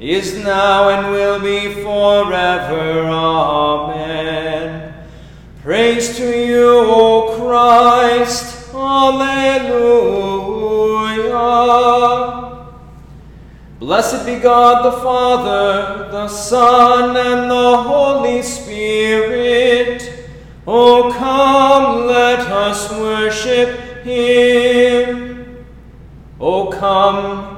is now and will be forever. Amen. Praise to you, O Christ. Alleluia. Blessed be God the Father, the Son, and the Holy Spirit. O come, let us worship him. O come,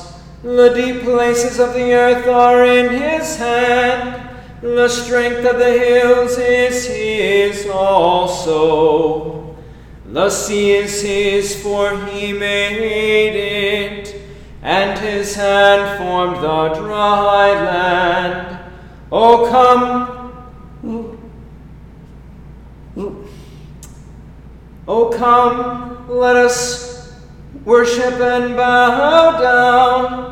The deep places of the earth are in his hand. The strength of the hills is his also. The sea is his, for he made it, and his hand formed the dry land. Oh, come. Oh, come, let us worship and bow down.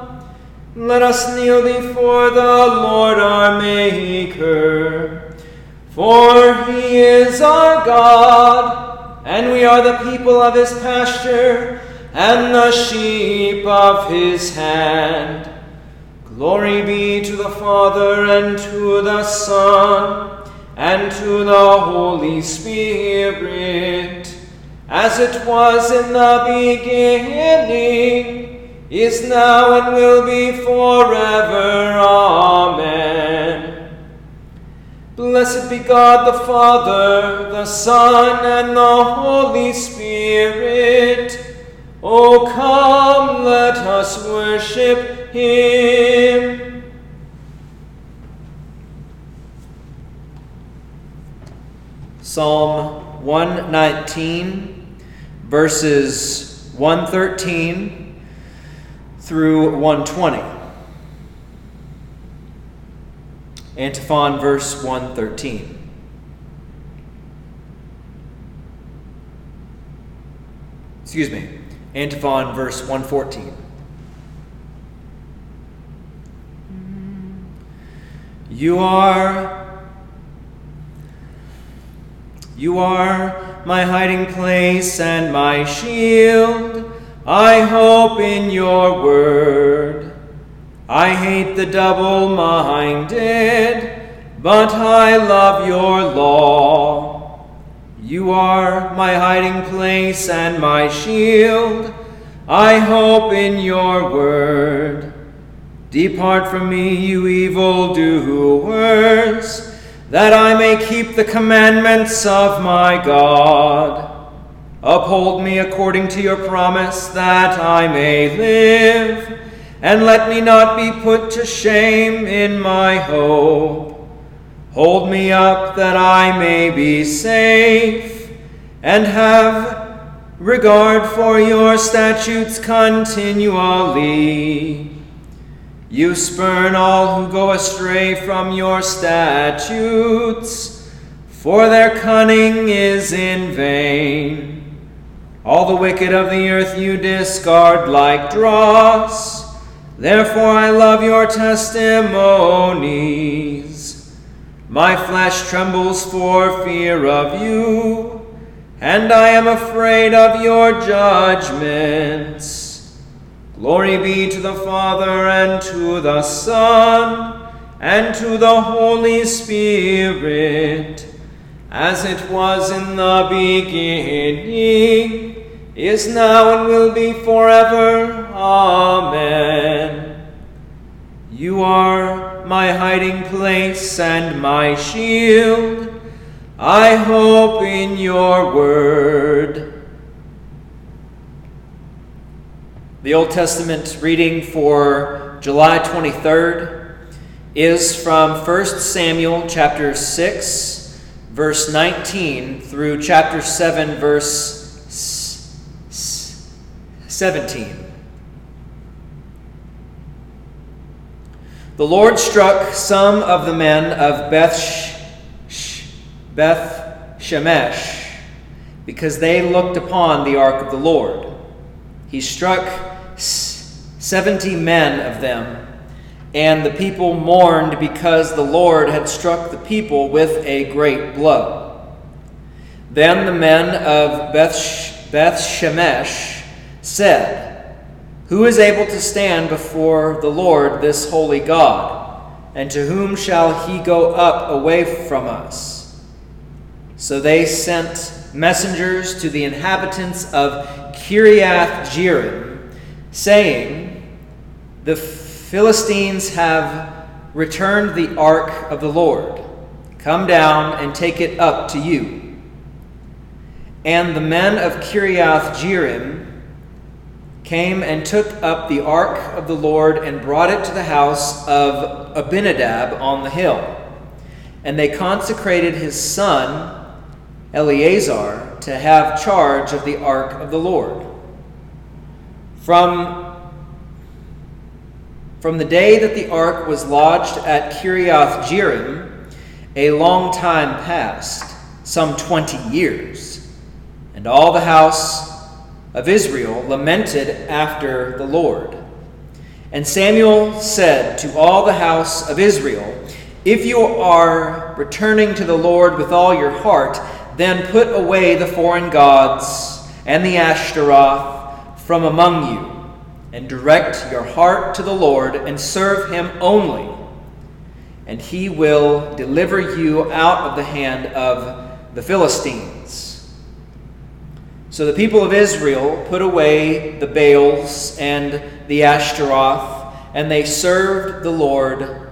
Let us kneel before the Lord our Maker. For he is our God, and we are the people of his pasture, and the sheep of his hand. Glory be to the Father, and to the Son, and to the Holy Spirit as it was in the beginning, is now, and will be forever. Amen. Blessed be God the Father, the Son, and the Holy Spirit. O come, let us worship him. Psalm 119 verses 113 through 120. Antiphon, verse 113. Excuse me. Antiphon, verse 114. You are, you are my hiding place and my shield. I hope in your word. I hate the double minded, but I love your law. You are my hiding place and my shield. I hope in your word. Depart from me, you evil doers that I may keep the commandments of my God. Uphold me according to your promise, that I may live, and let me not be put to shame in my hope. Hold me up that I may be safe, and have regard for your statutes continually. You spurn all who go astray from your statutes, for their cunning is in vain. All the wicked of the earth you discard like dross. Therefore I love your testimonies. My flesh trembles for fear of you, and I am afraid of your judgments. Glory be to the Father, and to the Son, and to the Holy Spirit, as it was in the beginning, is now, and will be forever. Amen. You are my hiding place and my shield. I hope in your word. The Old Testament reading for July 23rd is from 1 Samuel chapter 6, verse 19 through chapter 7, verse 17. The Lord struck some of the men of Beth, Beth Shemesh because they looked upon the ark of the Lord. He struck seventy men of them, and the people mourned because the Lord had struck the people with a great blow. Then the men of Beth, Beth Shemesh said, Who is able to stand before the Lord, this holy God? And to whom shall he go up away from us? So they sent messengers to the inhabitants of Kiriath Jearim, saying, The Philistines have returned the ark of the Lord. Come down and take it up to you. And the men of Kiriath Jearim came and took up the ark of the Lord and brought it to the house of Abinadab on the hill. And they consecrated his son, Eleazar, to have charge of the ark of the Lord. From, from the day that the ark was lodged at Kiriath Jearim, a long time passed, some twenty years, and all the house of Israel lamented after the Lord. And Samuel said to all the house of Israel, If you are returning to the Lord with all your heart, then put away the foreign gods and the Ashtaroth from among you, and direct your heart to the Lord, and serve him only. And he will deliver you out of the hand of the Philistines. So the people of Israel put away the Baals and the Ashtaroth, and they served the Lord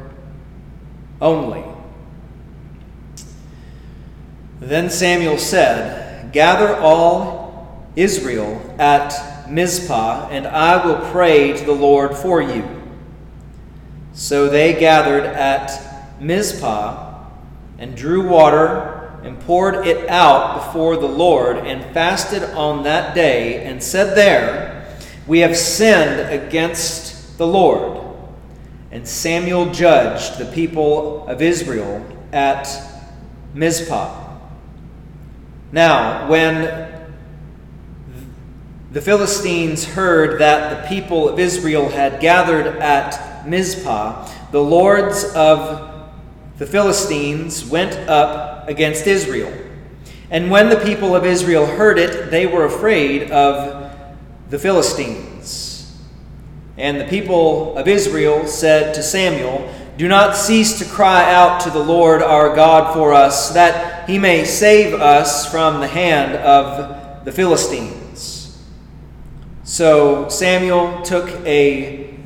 only. Then Samuel said, Gather all Israel at Mizpah, and I will pray to the Lord for you. So they gathered at Mizpah and drew water and poured it out before the Lord, and fasted on that day, and said there, We have sinned against the Lord. And Samuel judged the people of Israel at Mizpah. Now, when the Philistines heard that the people of Israel had gathered at Mizpah, the lords of the Philistines went up against Israel. And when the people of Israel heard it, they were afraid of the Philistines. And the people of Israel said to Samuel, Do not cease to cry out to the Lord our God for us, that he may save us from the hand of the Philistines. So Samuel took a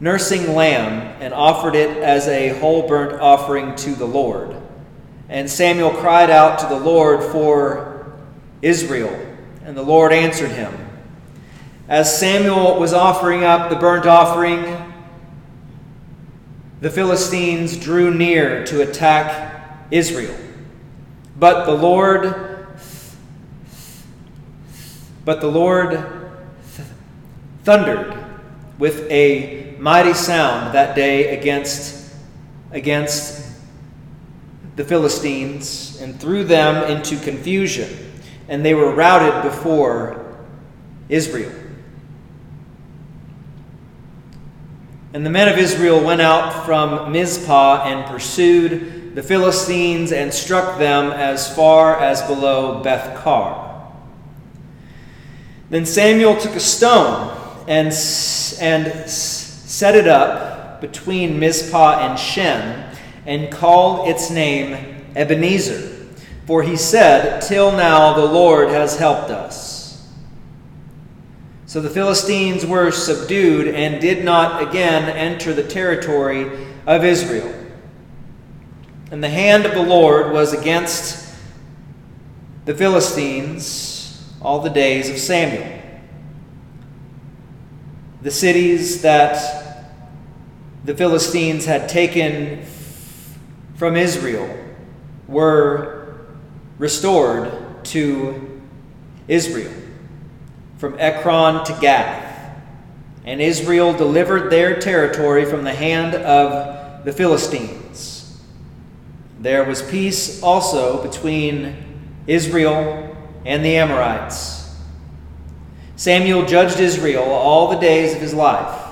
nursing lamb and offered it as a whole burnt offering to the Lord. And Samuel cried out to the Lord for Israel, and the Lord answered him. As Samuel was offering up the burnt offering, the Philistines drew near to attack Israel. But the Lord but the Lord thundered with a mighty sound that day against, against the Philistines and threw them into confusion, and they were routed before Israel. And the men of Israel went out from Mizpah and pursued the Philistines and struck them as far as below Beth Car. Then Samuel took a stone and, and set it up between Mizpah and Shen, and called its name Ebenezer. For he said, Till now the Lord has helped us. So the Philistines were subdued and did not again enter the territory of Israel. And the hand of the Lord was against the Philistines all the days of Samuel. The cities that the Philistines had taken from Israel were restored to Israel from Ekron to Gath. And Israel delivered their territory from the hand of the Philistines. There was peace also between Israel and the Amorites. Samuel judged Israel all the days of his life.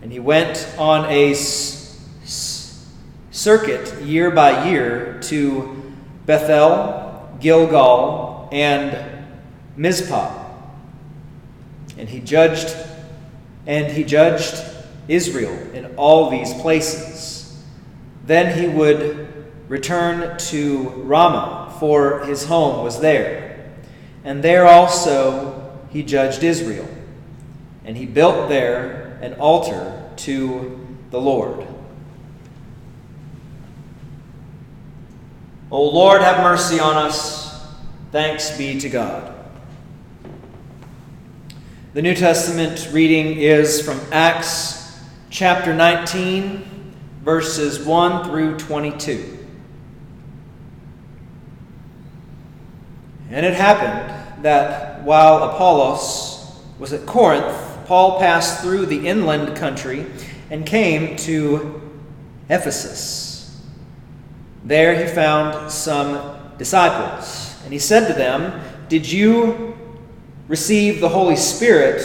And he went on a circuit year by year to Bethel, Gilgal, and Mizpah. And he judged and he judged Israel in all these places. Then he would return to Ramah, for his home was there. And there also he judged Israel. And he built there an altar to the Lord. O Lord, have mercy on us. Thanks be to God. The New Testament reading is from Acts chapter 19, verses 1 through 22. And it happened that while Apollos was at Corinth, Paul passed through the inland country and came to Ephesus. There he found some disciples, and he said to them, Did you receive the Holy Spirit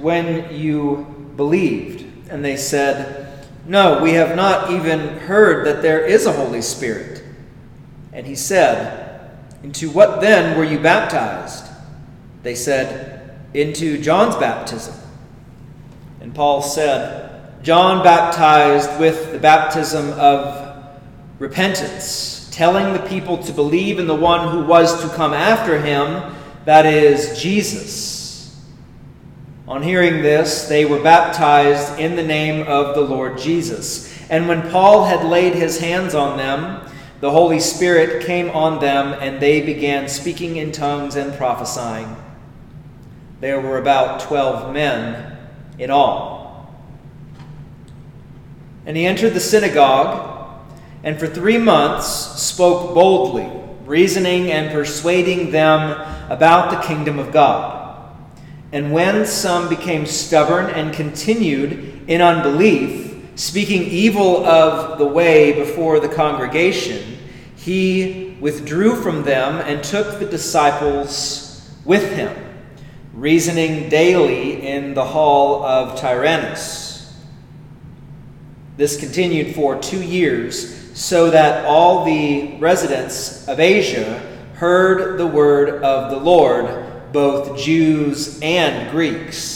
when you believed? And they said, No, we have not even heard that there is a Holy Spirit. And he said, Into what then were you baptized? They said, Into John's baptism. And Paul said, John baptized with the baptism of repentance, telling the people to believe in the one who was to come after him that is, Jesus. On hearing this, they were baptized in the name of the Lord Jesus. And when Paul had laid his hands on them, the Holy Spirit came on them, and they began speaking in tongues and prophesying. There were about twelve men in all. And he entered the synagogue, and for three months spoke boldly, reasoning and persuading them about the kingdom of God. And when some became stubborn and continued in unbelief, speaking evil of the way before the congregation, he withdrew from them and took the disciples with him, reasoning daily in the hall of Tyrannus. This continued for two years, so that all the residents of Asia heard the word of the Lord, both Jews and Greeks.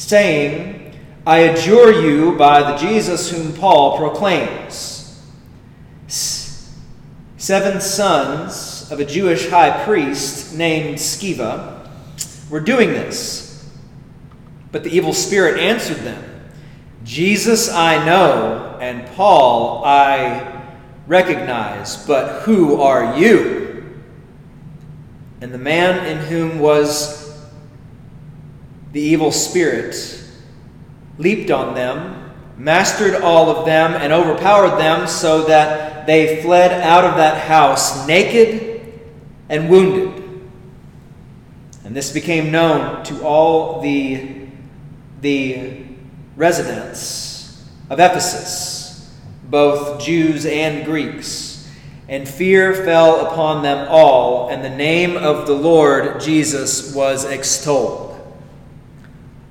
saying, I adjure you by the Jesus whom Paul proclaims. Seven sons of a Jewish high priest named Sceva were doing this. But the evil spirit answered them, Jesus I know, and Paul I recognize, but who are you? And the man in whom was the evil spirit leaped on them, mastered all of them, and overpowered them so that they fled out of that house naked and wounded. And this became known to all the, the residents of Ephesus both Jews and Greeks. and fear fell upon them all, and the name of the Lord Jesus was extolled.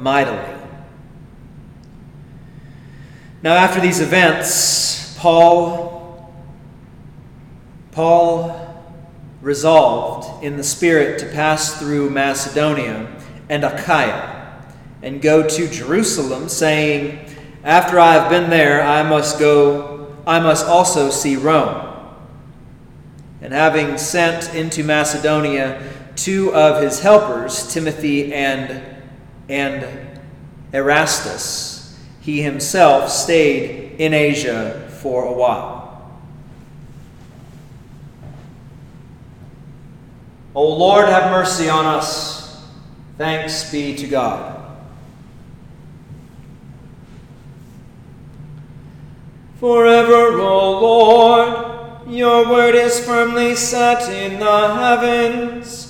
mightily. Now, after these events, Paul, Paul resolved in the Spirit to pass through Macedonia and Achaia and go to Jerusalem, saying, after I have been there, I must go, I must also see Rome. And having sent into Macedonia two of his helpers, Timothy and, and Erastus, he himself stayed in Asia for a while. O Lord, have mercy on us. Thanks be to God. Forever, O Lord, your word is firmly set in the heavens.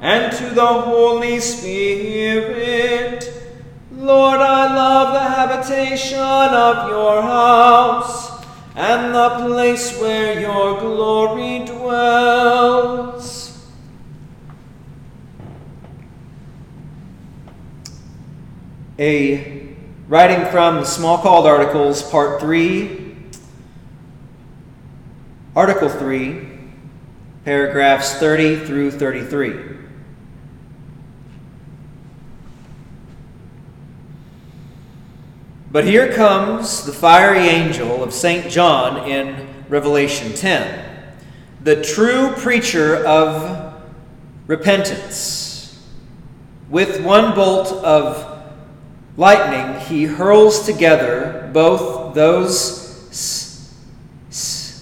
and to the Holy Spirit. Lord, I love the habitation of your house, and the place where your glory dwells. A Writing from the Smalcald Articles, Part 3, Article 3, paragraphs 30 through 33. But here comes the fiery angel of St. John in Revelation 10, the true preacher of repentance. With one bolt of lightning, he hurls together both those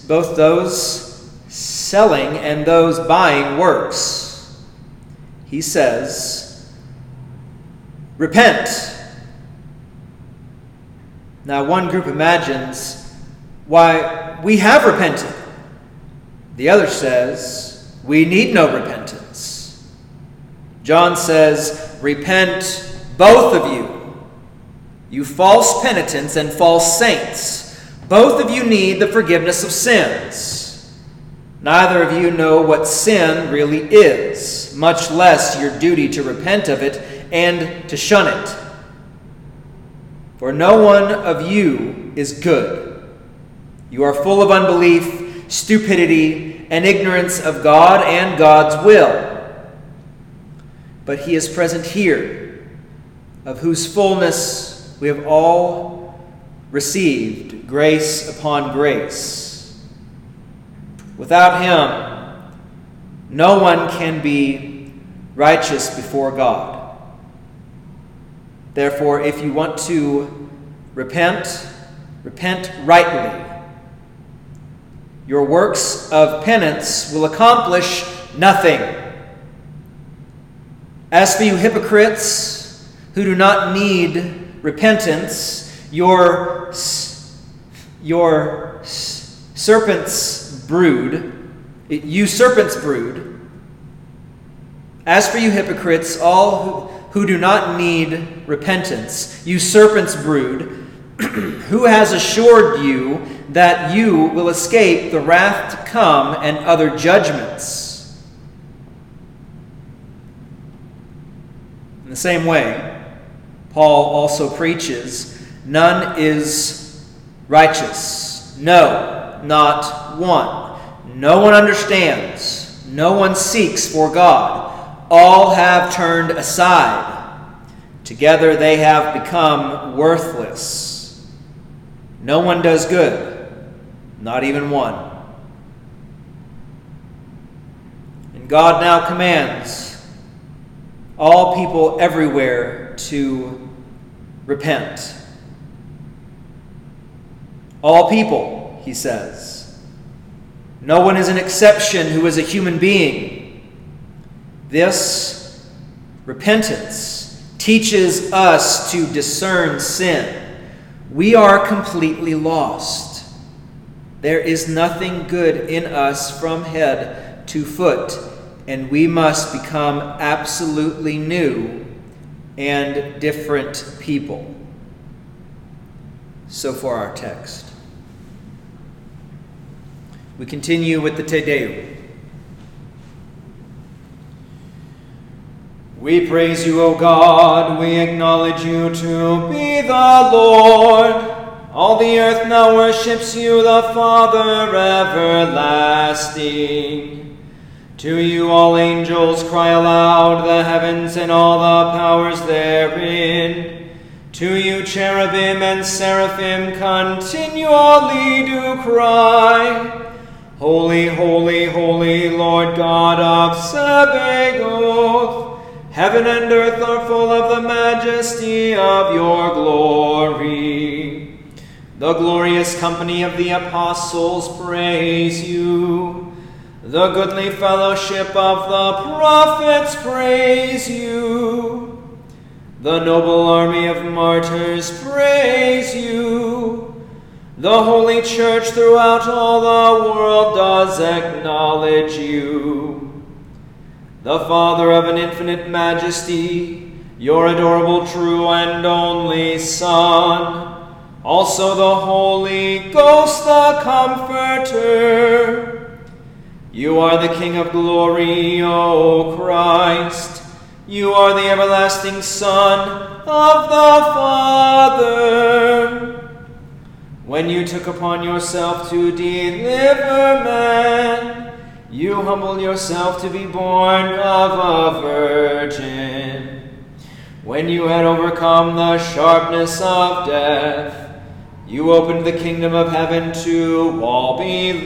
both those selling and those buying works. He says, Repent. Now, one group imagines, Why, we have repented. The other says, We need no repentance. John says, Repent, both of you. You false penitents and false saints, both of you need the forgiveness of sins. Neither of you know what sin really is, much less your duty to repent of it and to shun it. For no one of you is good. You are full of unbelief, stupidity, and ignorance of God and God's will. But He is present here, of whose fullness we have all received grace upon grace. Without Him, no one can be righteous before God. Therefore, if you want to repent, repent rightly. Your works of penance will accomplish nothing. As for you hypocrites who do not need repentance, your, your serpent's brood, you serpent's brood. As for you hypocrites, all who, who do not need repentance, you serpent's brood, who has assured you that you will escape the wrath to come and other judgments? In the same way, Paul also preaches none is righteous. No, not one. No one understands. No one seeks for God. All have turned aside. Together they have become worthless. No one does good, not even one. And God now commands all people everywhere to repent. All people, he says. No one is an exception who is a human being. This repentance teaches us to discern sin. We are completely lost. There is nothing good in us from head to foot, and we must become absolutely new and different people. So far, our text. We continue with the Te Deum. We praise you, O God, we acknowledge you to be the Lord. All the earth now worships you, the Father everlasting. To you all angels cry aloud, the heavens and all the powers therein. To you cherubim and seraphim continually do cry. Holy, holy, holy, Lord God of Sabaoth. Heaven and earth are full of the majesty of your glory. The glorious company of the apostles praise you. The goodly fellowship of the prophets praise you. The noble army of martyrs praise you. The holy church throughout all the world does acknowledge you the Father of an infinite majesty, your adorable, true, and only Son, also the Holy Ghost, the Comforter. You are the King of glory, O Christ. You are the everlasting Son of the Father. When you took upon yourself to deliver man, you humbled yourself to be born of a virgin. When you had overcome the sharpness of death, you opened the kingdom of heaven to all believers.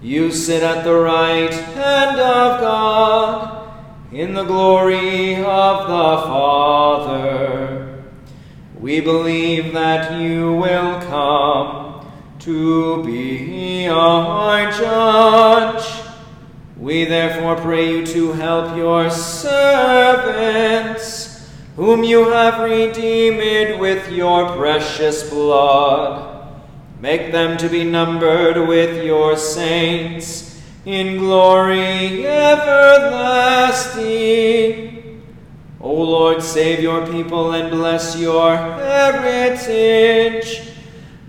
You sit at the right hand of God in the glory of the Father. We believe that you will come to be our judge. We therefore pray you to help your servants, whom you have redeemed with your precious blood. Make them to be numbered with your saints in glory everlasting. O Lord, save your people and bless your heritage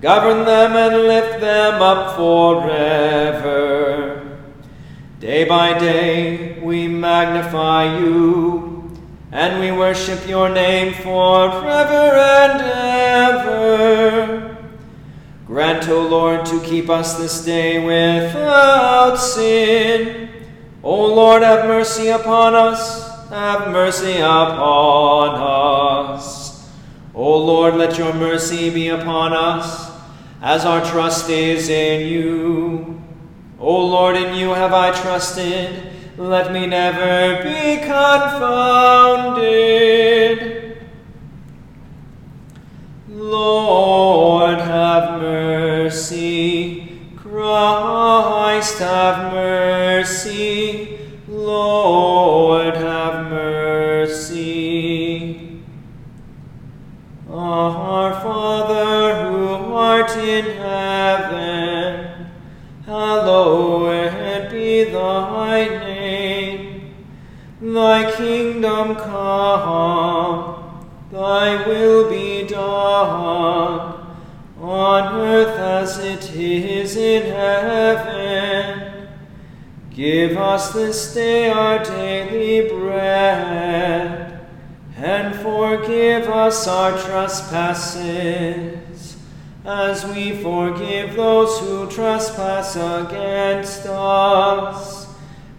Govern them and lift them up forever. Day by day we magnify you, and we worship your name forever and ever. Grant, O Lord, to keep us this day without sin. O Lord, have mercy upon us, have mercy upon us. O Lord, let your mercy be upon us as our trust is in you. O Lord, in you have I trusted. Let me never be confounded. Lord, have mercy. Christ, have mercy. Name. Thy kingdom come, thy will be done, on earth as it is in heaven. Give us this day our daily bread, and forgive us our trespasses as we forgive those who trespass against us.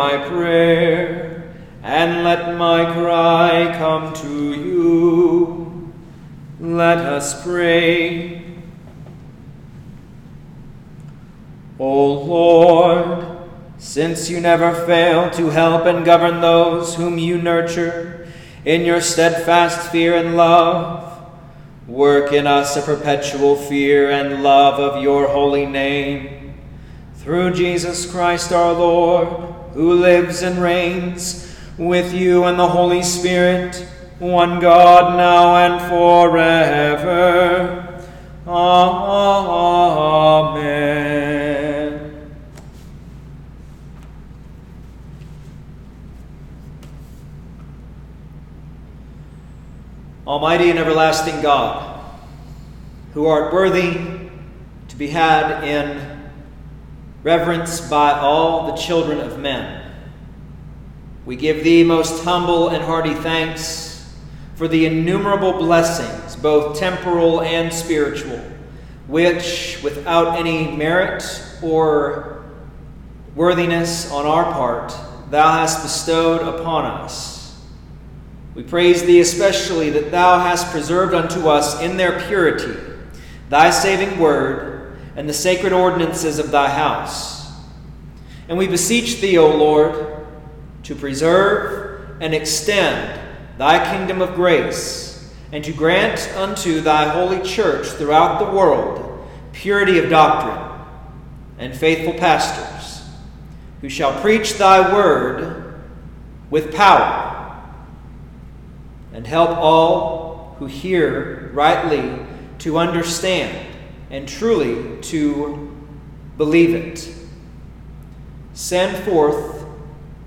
My prayer, and let my cry come to you. Let us pray. O Lord, since you never fail to help and govern those whom you nurture in your steadfast fear and love, work in us a perpetual fear and love of your holy name. Through Jesus Christ our Lord, who lives and reigns with you and the Holy Spirit, one God, now and forever. Amen. Almighty and everlasting God, who art worthy to be had in reverence by all the children of men. We give thee most humble and hearty thanks for the innumerable blessings, both temporal and spiritual, which, without any merit or worthiness on our part, thou hast bestowed upon us. We praise thee especially that thou hast preserved unto us in their purity thy saving word and the sacred ordinances of thy house. And we beseech thee, O Lord, to preserve and extend thy kingdom of grace, and to grant unto thy holy church throughout the world purity of doctrine and faithful pastors, who shall preach thy word with power, and help all who hear rightly to understand and truly to believe it. Send forth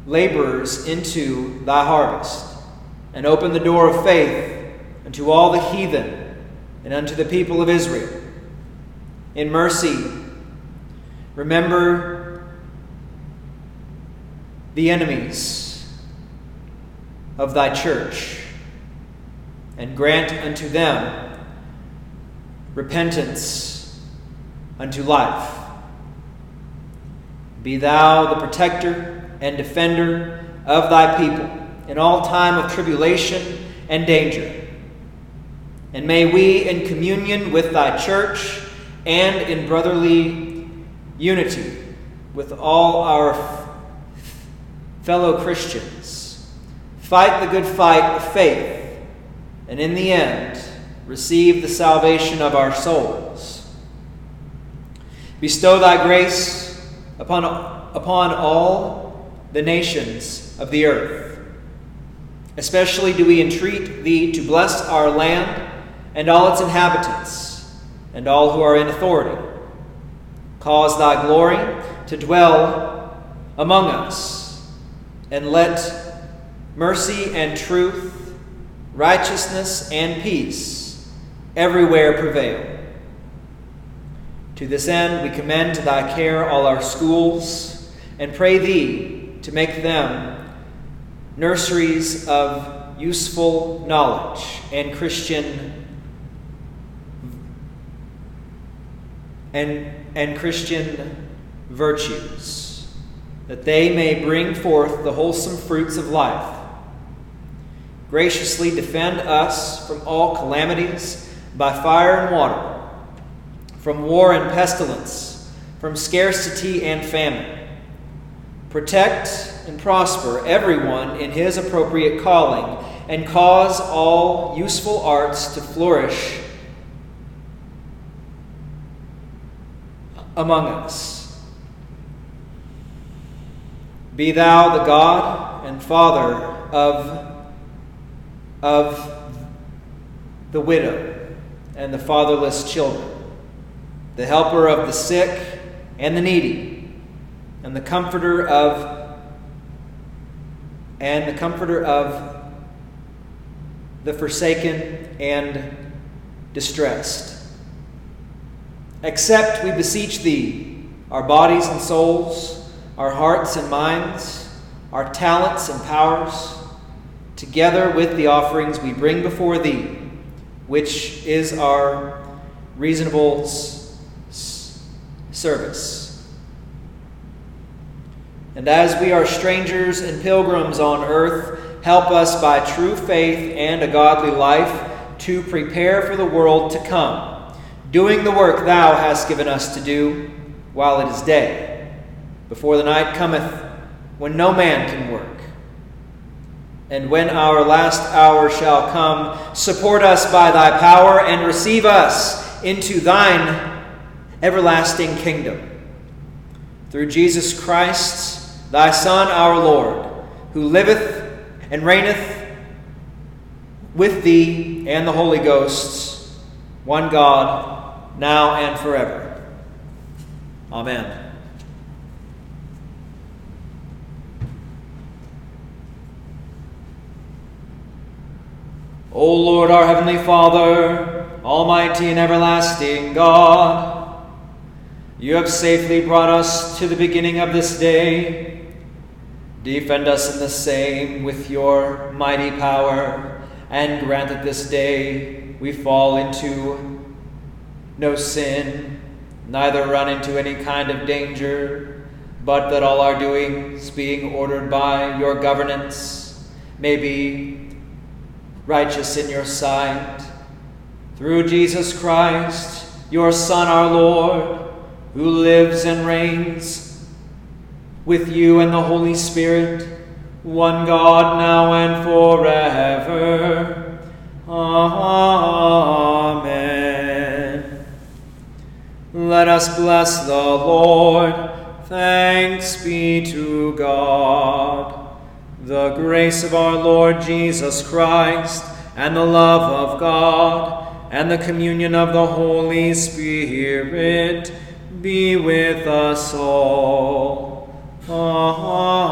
laborers into thy harvest, and open the door of faith unto all the heathen and unto the people of Israel. In mercy, remember the enemies of thy church, and grant unto them repentance unto life. Be thou the protector and defender of thy people in all time of tribulation and danger. And may we, in communion with thy church and in brotherly unity with all our fellow Christians, fight the good fight of faith, and in the end, receive the salvation of our souls. Bestow thy grace upon, upon all the nations of the earth. Especially do we entreat thee to bless our land and all its inhabitants, and all who are in authority. Cause thy glory to dwell among us, and let mercy and truth, righteousness and peace everywhere prevail. To this end, we commend to thy care all our schools and pray thee to make them nurseries of useful knowledge and Christian and, and Christian virtues, that they may bring forth the wholesome fruits of life. Graciously defend us from all calamities by fire and water from war and pestilence, from scarcity and famine. Protect and prosper everyone in his appropriate calling, and cause all useful arts to flourish among us. Be thou the God and Father of, of the widow and the fatherless children, the helper of the sick and the needy, and the comforter of and the comforter of the forsaken and distressed. Accept, we beseech thee, our bodies and souls, our hearts and minds, our talents and powers, together with the offerings we bring before thee, which is our reasonable service. And as we are strangers and pilgrims on earth, help us by true faith and a godly life to prepare for the world to come, doing the work thou hast given us to do while it is day, before the night cometh when no man can work. And when our last hour shall come, support us by thy power and receive us into thine everlasting kingdom. Through Jesus Christ, thy Son, our Lord, who liveth and reigneth with thee and the Holy Ghost, one God, now and forever. Amen. O Lord, our Heavenly Father, Almighty and everlasting God, you have safely brought us to the beginning of this day Defend us in the same with your mighty power, and grant that this day we fall into no sin, neither run into any kind of danger, but that all our doings, being ordered by your governance, may be righteous in your sight. Through Jesus Christ, your Son, our Lord, who lives and reigns with you and the Holy Spirit, one God, now and forever. Amen. Let us bless the Lord. Thanks be to God. The grace of our Lord Jesus Christ, and the love of God, and the communion of the Holy Spirit be with us all. Amen.